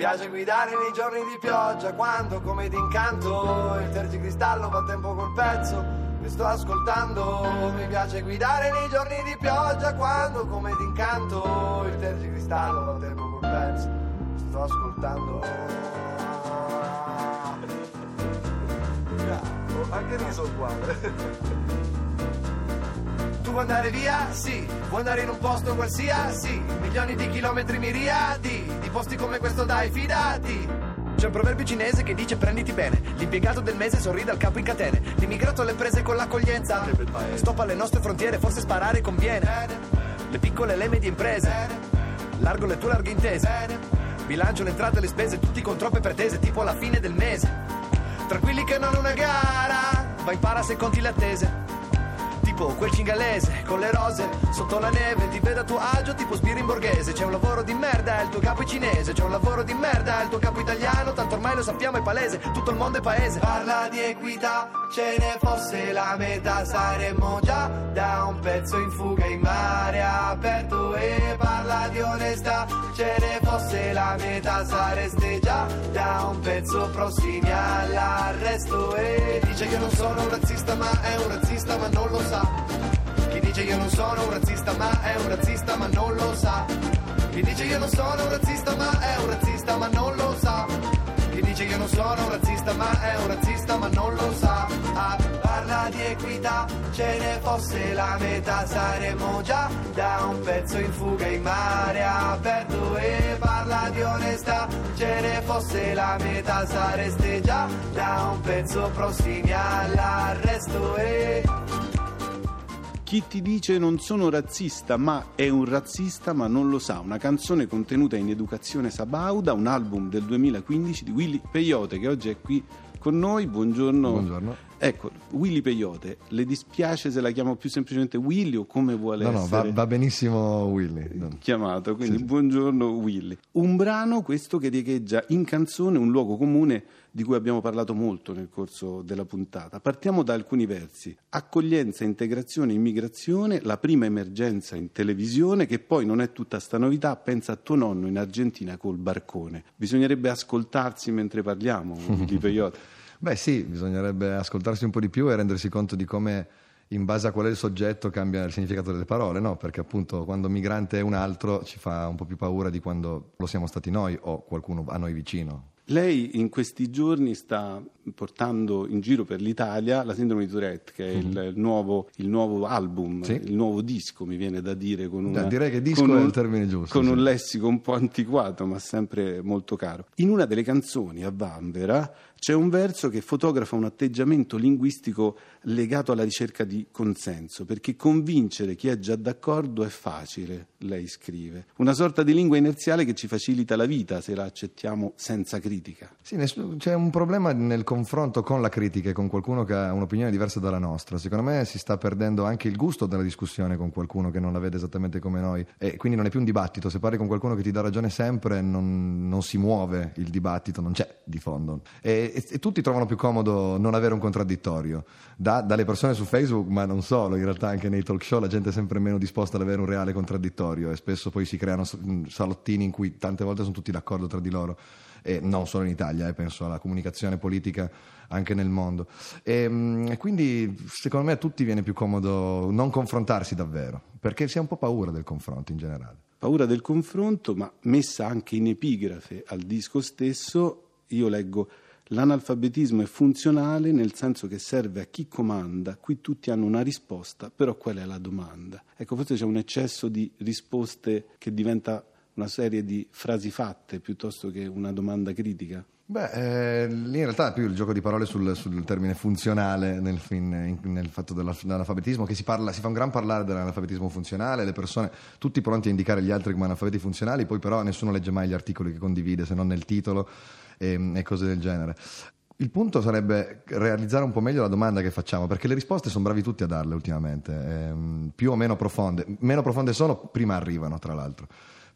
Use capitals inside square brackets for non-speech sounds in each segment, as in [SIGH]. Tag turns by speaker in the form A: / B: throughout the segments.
A: piace guidare nei giorni di pioggia quando come d'incanto il tergicristallo fa tempo col pezzo che sto ascoltando. Mi piace guidare nei giorni di pioggia quando come d'incanto il tergicristallo fa tempo col pezzo che sto ascoltando. Bravo, anche riso uguale. Tu vuoi andare via? Sì. Vuoi andare in un posto qualsiasi? Milioni di chilometri miriadi, di posti come questo dai, fidati. C'è un proverbio cinese che dice prenditi bene. L'impiegato del mese sorride al capo in catene. L'immigrato alle prese con l'accoglienza. Stop alle nostre frontiere, forse sparare conviene. Le piccole e le medie imprese. Largo le tue larghe intese. Bilancio le entrate e le spese, tutti con troppe pretese, tipo alla fine del mese. Tranquilli che non è una gara, vai impara se conti le attese tipo quel cingalese con le rose sotto la neve ti vedo a tuo agio tipo in borghese. C'è un lavoro di merda il tuo capo è cinese. C'è un lavoro di merda il tuo capo italiano tanto ormai lo sappiamo è palese tutto il mondo è paese. Parla di equità ce ne fosse la metà saremmo già da un pezzo in fuga in mare aperto e parla di onestà. Ce ne fosse la metà sareste già da un pezzo prossimi all'arresto. E dice che non sono un razzista ma è un razzista ma non lo sa. Chi dice io non sono un razzista ma è un razzista ma non lo sa. Chi dice io non sono un razzista ma è un razzista ma non lo sa chi dice io non sono un razzista ma è un razzista ma non lo sa. Ah, parla di equità ce ne fosse la metà. Saremmo già da un pezzo in fuga in mare aperto e parla di onestà ce ne fosse la metà. Sareste già da un pezzo prossimi all'arresto e
B: chi ti dice non sono razzista ma è un razzista ma non lo sa, una canzone contenuta in Educazione Sabauda, un album del 2015 di Willy Peyote che oggi è qui con noi. Buongiorno.
C: Buongiorno.
B: Ecco, Willy Peyote, le dispiace se la chiamo più semplicemente Willy o come vuole
C: no, no, va, va, benissimo Willy.
B: Chiamato, quindi
C: sì,
B: buongiorno Willy. Un brano questo che riecheggia in canzone un luogo comune di cui abbiamo parlato molto nel corso della puntata. Partiamo da alcuni versi. Accoglienza, integrazione, immigrazione, la prima emergenza in televisione, che poi non è tutta sta novità, pensa a tuo nonno in Argentina col barcone. Bisognerebbe ascoltarsi mentre parliamo, Willy [LAUGHS] Peyote.
C: Beh sì, bisognerebbe ascoltarsi un po' di più e rendersi conto di come in base a qual è il soggetto cambia il significato delle parole, no? Perché appunto quando migrante è un altro ci fa un po' più paura di quando lo siamo stati noi o qualcuno a noi vicino.
B: Lei in questi giorni sta portando in giro per l'Italia la sindrome di Tourette, che è il, mhm. nuovo, il nuovo, album,
C: sì.
B: il nuovo disco, mi viene da dire. Con una,
C: direi che disco
B: è
C: il termine giusto.
B: Con
C: sì.
B: un lessico un po' antiquato, ma sempre molto caro. In una delle canzoni a Vanvera c'è un verso che fotografa un atteggiamento linguistico legato alla ricerca di consenso, perché convincere chi è già d'accordo è facile, lei scrive. Una sorta di lingua inerziale che ci facilita la vita se la accettiamo senza critica.
C: Sì, c'è un problema nel confronto con la critica e con qualcuno che ha un'opinione diversa dalla nostra. Secondo me si sta perdendo anche il gusto della discussione con qualcuno che non la vede esattamente come noi e quindi non è più un dibattito. Se parli con qualcuno che ti dà ragione sempre non, non si muove il dibattito, non c'è di fondo. E e, e, tutti trovano più comodo non avere un contraddittorio. Da, dalle persone su Facebook, ma non solo, in realtà anche nei talk show la gente è sempre meno disposta ad avere un reale contraddittorio e spesso poi si creano salottini in cui tante volte sono tutti d'accordo tra di loro. E non solo in Italia, eh, penso alla comunicazione politica anche nel mondo. E, mm, e, quindi secondo me a tutti viene più comodo non confrontarsi davvero, perché si ha un po' paura del confronto in generale.
B: Paura del confronto, ma messa anche in epigrafe al disco stesso, io leggo L'analfabetismo è funzionale nel senso che serve a chi comanda, qui tutti hanno una risposta, però qual è la domanda? Ecco, forse c'è un eccesso di risposte che diventa una serie di frasi fatte piuttosto che una domanda critica.
C: Beh, eh, lì in realtà è più il gioco di parole sul, sul termine funzionale nel, in, nel fatto dell'analfabetismo, che si, parla, si, fa un gran parlare dell'analfabetismo funzionale, le persone tutti pronti a indicare gli altri come analfabeti funzionali, poi però nessuno legge mai gli articoli che condivide se non nel titolo e, e cose del genere. Il punto sarebbe realizzare un po' meglio la domanda che facciamo, perché le risposte sono bravi tutti a darle ultimamente, ehm, più o meno profonde. Meno profonde sono, prima arrivano, tra l'altro.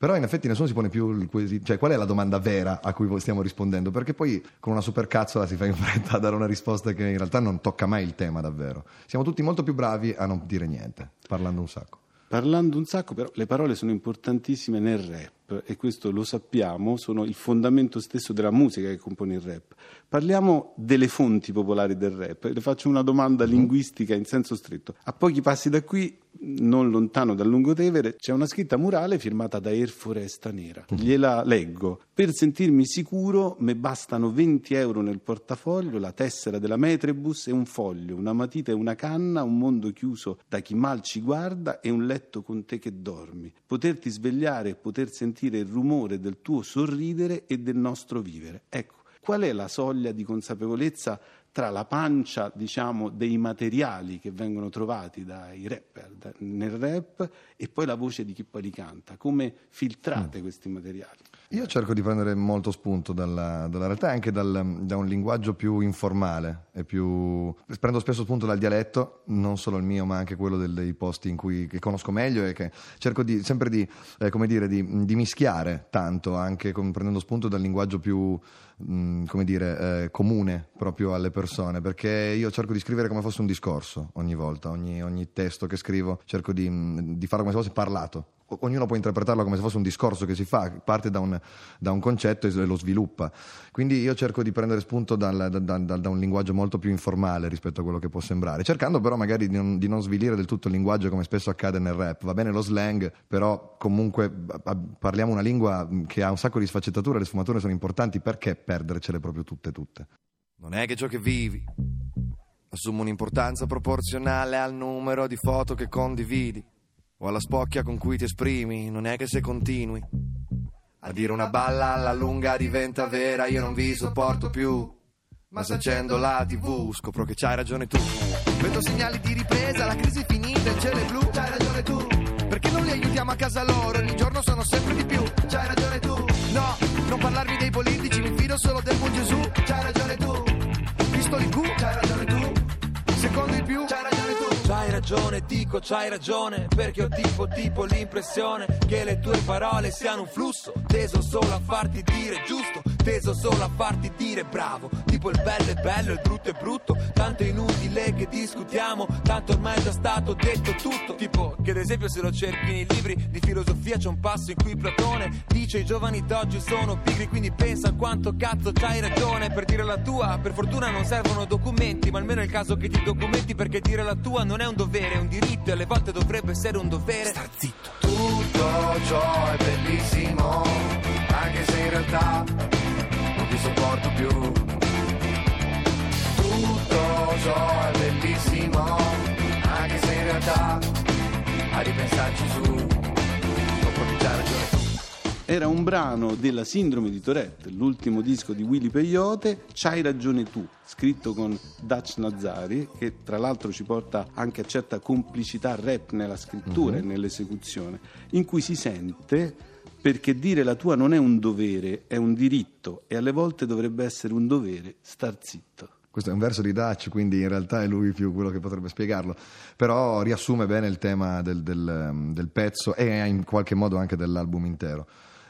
C: Però in effetti nessuno si pone più il quesito, cioè qual è la domanda vera a cui stiamo rispondendo? Perché poi con una supercazzola si fa in [LAUGHS] fretta a dare una risposta che in realtà non tocca mai il tema davvero. Siamo tutti molto più bravi a non dire niente, parlando un sacco.
B: Parlando un sacco, però le parole sono importantissime nel rap e questo lo sappiamo, sono il fondamento stesso della musica che compone il rap. Parliamo delle fonti popolari del rap. Le faccio una domanda linguistica in senso stretto. A pochi passi da qui, non lontano dal Lungotevere, c'è una scritta murale firmata da Air Foresta Nera. Gliela leggo. Per sentirmi sicuro mi bastano 20 euro nel portafoglio, la tessera della Metrebus e un foglio, una matita e una canna, un mondo chiuso da chi mal ci guarda e un letto con te che dormi. Poterti svegliare e poter sentire il rumore del tuo sorridere e del nostro vivere. Ecco, qual è la soglia di consapevolezza tra la pancia, diciamo, dei materiali che vengono trovati dai rapper nel rap e poi la voce di chi poi li canta? Come filtrate mm. questi materiali?
C: Io cerco di prendere molto spunto dalla, dalla realtà anche dal, da un linguaggio più informale e più... prendo spesso spunto dal dialetto, non solo il mio ma anche quello del, dei posti in cui che conosco meglio e che cerco di, sempre di, eh, come dire, di, di mischiare tanto anche con, prendendo spunto dal linguaggio più mh, come dire, eh, comune proprio alle persone, perché io cerco di scrivere come fosse un discorso ogni volta, ogni, ogni testo che scrivo cerco di, di farlo come se fosse parlato ognuno può interpretarlo come se fosse un discorso che si fa, parte da un, da un concetto e lo sviluppa. Quindi io cerco di prendere spunto dal, da, da, da, un linguaggio molto più informale rispetto a quello che può sembrare, cercando però magari di non, di non, svilire del tutto il linguaggio come spesso accade nel rap. Va bene lo slang, però comunque parliamo una lingua che ha un sacco di sfaccettature, le sfumature sono importanti, perché perdercele proprio tutte tutte?
A: Non è che ciò che vivi assume un'importanza proporzionale al numero di foto che condividi o alla spocchia con cui ti esprimi, non è che se continui a dire una balla alla lunga diventa vera, io non vi sopporto più. Ma se accendo la tv scopro che c'hai ragione tu. Vedo segnali di ripresa, la crisi è finita, il cielo è blu, c'hai ragione tu. Perché non li aiutiamo a casa loro, ogni giorno sono sempre di più, c'hai ragione tu. No, non parlarmi dei politici, mi fido solo del buon Gesù, c'hai ragione tu. Pistoli Q, c'hai ragione tu. Secondo il più, c'hai ragione tu. Ragione, dico c'hai ragione, perché ho tipo tipo l'impressione che le tue parole siano un flusso, teso solo a farti dire giusto, teso solo a farti dire bravo, tipo il bello è bello, il brutto è brutto, tanto è inutile che discutiamo, tanto ormai è già stato detto tutto, tipo che ad esempio se lo cerchi nei libri di filosofia c'è un passo in cui Platone dice i giovani d'oggi sono pigri, quindi pensa quanto cazzo c'hai ragione, per dire la tua, per fortuna non servono documenti, ma almeno è il caso che ti documenti perché dire la tua non è un dovere, è un diritto e alle volte dovrebbe essere un dovere. Star zitto. Tutto ciò è bellissimo, anche se in realtà sopporto più. Tutto ciò è bellissimo, anche se in realtà a ripensarci su, già ragione
B: era un brano della Sindrome di Tourette, l'ultimo disco di Willy Peyote, C'hai ragione tu, scritto con Dutch Nazari, che tra l'altro ci porta anche a certa complicità rap nella scrittura mm-hmm. e nell'esecuzione, in cui si sente perché dire la tua non è un dovere, è un diritto e alle volte dovrebbe essere un dovere star zitto.
C: Questo è un verso di Dutch, quindi in realtà è lui più quello che potrebbe spiegarlo, però riassume bene il tema del, del, del pezzo e in qualche modo anche dell'album intero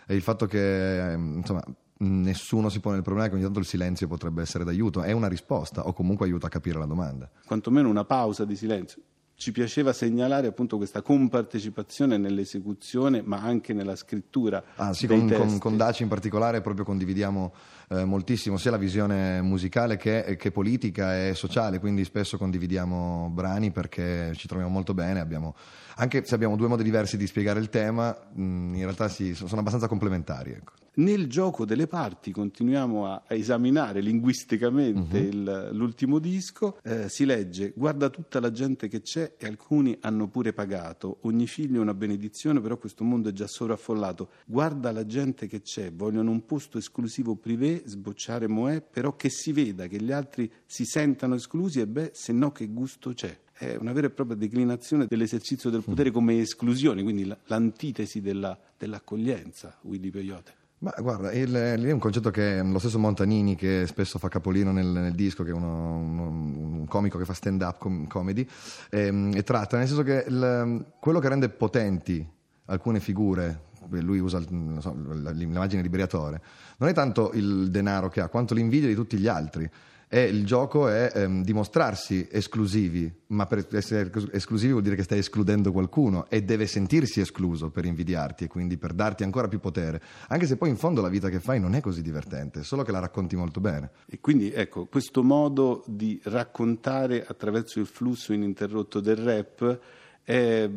C: e il fatto che ehm, insomma, nessuno si pone il problema che ogni tanto il silenzio potrebbe essere d'aiuto, è una risposta o comunque aiuta a capire la domanda.
B: Quantomeno una pausa di silenzio. Ci piaceva segnalare appunto questa compartecipazione nell'esecuzione ma anche nella scrittura.
C: Ah sì, con, con, con, Daci in particolare proprio condividiamo eh, moltissimo sia la visione musicale che, che, politica e sociale, quindi spesso condividiamo brani perché ci troviamo molto bene, abbiamo anche se abbiamo due modi diversi di spiegare il tema, in realtà sì, sono abbastanza complementari. Ecco.
B: Nel gioco delle parti continuiamo a, a esaminare linguisticamente uh-huh. il, l'ultimo disco, eh, si legge guarda tutta la gente che c'è e alcuni hanno pure pagato, ogni figlio è una benedizione però questo mondo è già sovraffollato, guarda la gente che c'è, vogliono un posto esclusivo privé, sbocciare Moè, però che si veda, che gli altri si sentano esclusi e beh, se no che gusto c'è è una vera e propria declinazione dell'esercizio del potere come esclusione, quindi l'antitesi della, dell'accoglienza, Willy Peyote.
C: Ma guarda, il, lì è un concetto che lo stesso Montanini, che spesso fa capolino nel, nel disco, che è uno, uno, un comico che fa stand-up com- comedy, ehm, e tratta, nel senso che il, quello che rende potenti alcune figure, lui usa so, l'immagine di Briatore, non è tanto il denaro che ha, quanto l'invidia di tutti gli altri E il gioco è ehm, dimostrarsi esclusivi, ma per essere esclusivi vuol dire che stai escludendo qualcuno e deve sentirsi escluso per invidiarti e quindi per darti ancora più potere. Anche se poi in fondo la vita che fai non è così divertente, solo che la racconti molto bene.
B: E quindi ecco, questo modo di raccontare attraverso il flusso ininterrotto del rap è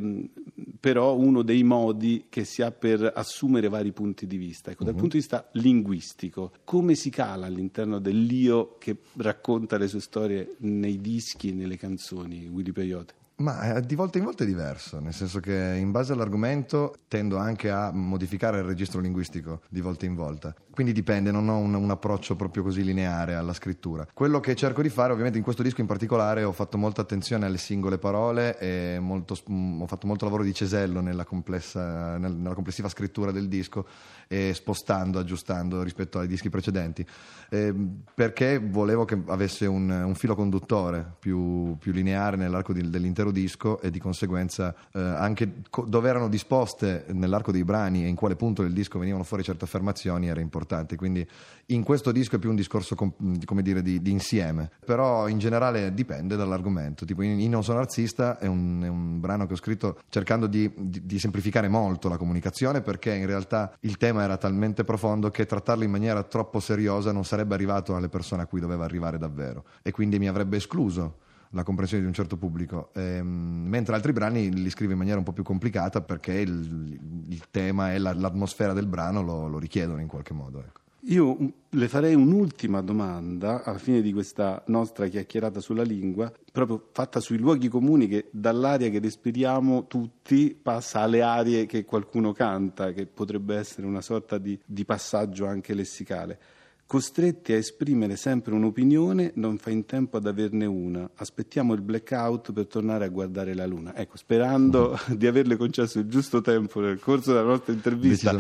B: però uno dei modi che si ha per assumere vari punti di vista. Ecco, uh-huh. Dal mhm. punto di vista linguistico, come si cala all'interno dell'io che racconta le sue storie nei dischi, nelle canzoni, Willy Peyote?
C: Ma eh, di volta in volta è diverso, nel senso che in base all'argomento tendo anche a modificare il registro linguistico di volta in volta. Quindi dipende, non ho un, un, approccio proprio così lineare alla scrittura. Quello che cerco di fare, ovviamente in questo disco in particolare, ho fatto molta attenzione alle singole parole e molto, ho fatto molto lavoro di cesello nella, complessa, nella complessiva scrittura del disco e spostando, aggiustando rispetto ai dischi precedenti, eh, perché volevo che avesse un, un filo conduttore più, più lineare nell'arco di, dell'intero disco e di conseguenza eh, anche co- dove erano disposte nell'arco dei brani e in quale punto del disco venivano fuori certe affermazioni era importante. Quindi in questo disco è più un discorso com- come dire, di, di, insieme, però in generale dipende dall'argomento. Tipo in, in Non sono arzista è un, è un, brano che ho scritto cercando di, di, di semplificare molto la comunicazione perché in realtà il tema era talmente profondo che trattarlo in maniera troppo seriosa non sarebbe arrivato alle persone a cui doveva arrivare davvero e quindi mi avrebbe escluso la comprensione di un certo pubblico, ehm, mentre altri brani li scrivo in maniera un po' più complicata perché il, il tema e la, l'atmosfera del brano lo, lo, richiedono in qualche modo. Ecco.
B: Io le farei un'ultima domanda alla fine di questa nostra chiacchierata sulla lingua, proprio fatta sui luoghi comuni che dall'aria che respiriamo tutti passa alle arie che qualcuno canta, che potrebbe essere una sorta di, di passaggio anche lessicale. Costretti a esprimere sempre un'opinione, non fa in tempo ad averne una. Aspettiamo il blackout per tornare a guardare la luna. Ecco, sperando [LAUGHS] di averle concesso il giusto tempo nel corso della nostra intervista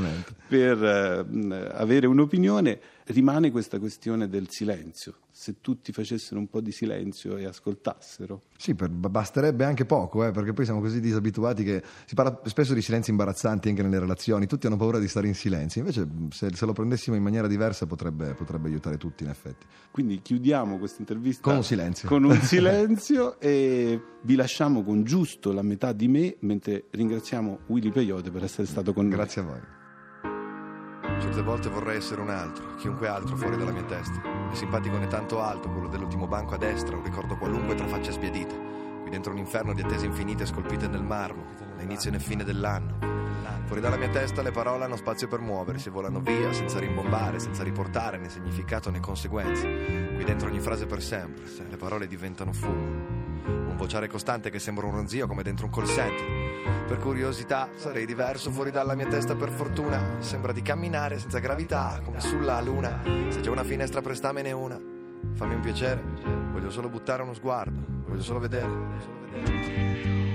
B: per eh, avere un'opinione, rimane questa questione del silenzio. Se tutti facessero un po' di silenzio e ascoltassero.
C: Sì, per, basterebbe anche poco, eh, perché poi siamo così disabituati che si parla spesso di silenzi imbarazzanti anche nelle relazioni, tutti hanno paura di stare in silenzio, invece se, se lo prendessimo in maniera diversa potrebbe, potrebbe, aiutare tutti in effetti.
B: Quindi chiudiamo questa intervista
C: con un silenzio,
B: con un [LAUGHS] silenzio e vi lasciamo con giusto la metà di me mentre ringraziamo Willy Peyote per essere stato con
C: noi. Grazie a voi.
D: Certe volte vorrei essere un altro, chiunque altro fuori dalla mia testa. È simpatico né tanto alto, quello dell'ultimo banco a destra, un ricordo qualunque tra facce spiedite. Qui dentro un inferno di attese infinite scolpite nel marmo, né inizio né fine dell'anno. Fuori dalla mia testa le parole hanno spazio per muoversi, volano via senza rimbombare, senza riportare né significato né conseguenze. Qui dentro ogni frase per sempre, le parole diventano fumo vociare costante che sembra un ronzio come dentro un call center. Per curiosità sarei diverso fuori dalla mia testa per fortuna. Sembra di camminare senza gravità come sulla luna. Se c'è una finestra prestamene una. Fammi un piacere, voglio solo buttare uno sguardo, voglio solo vedere. Voglio solo vedere.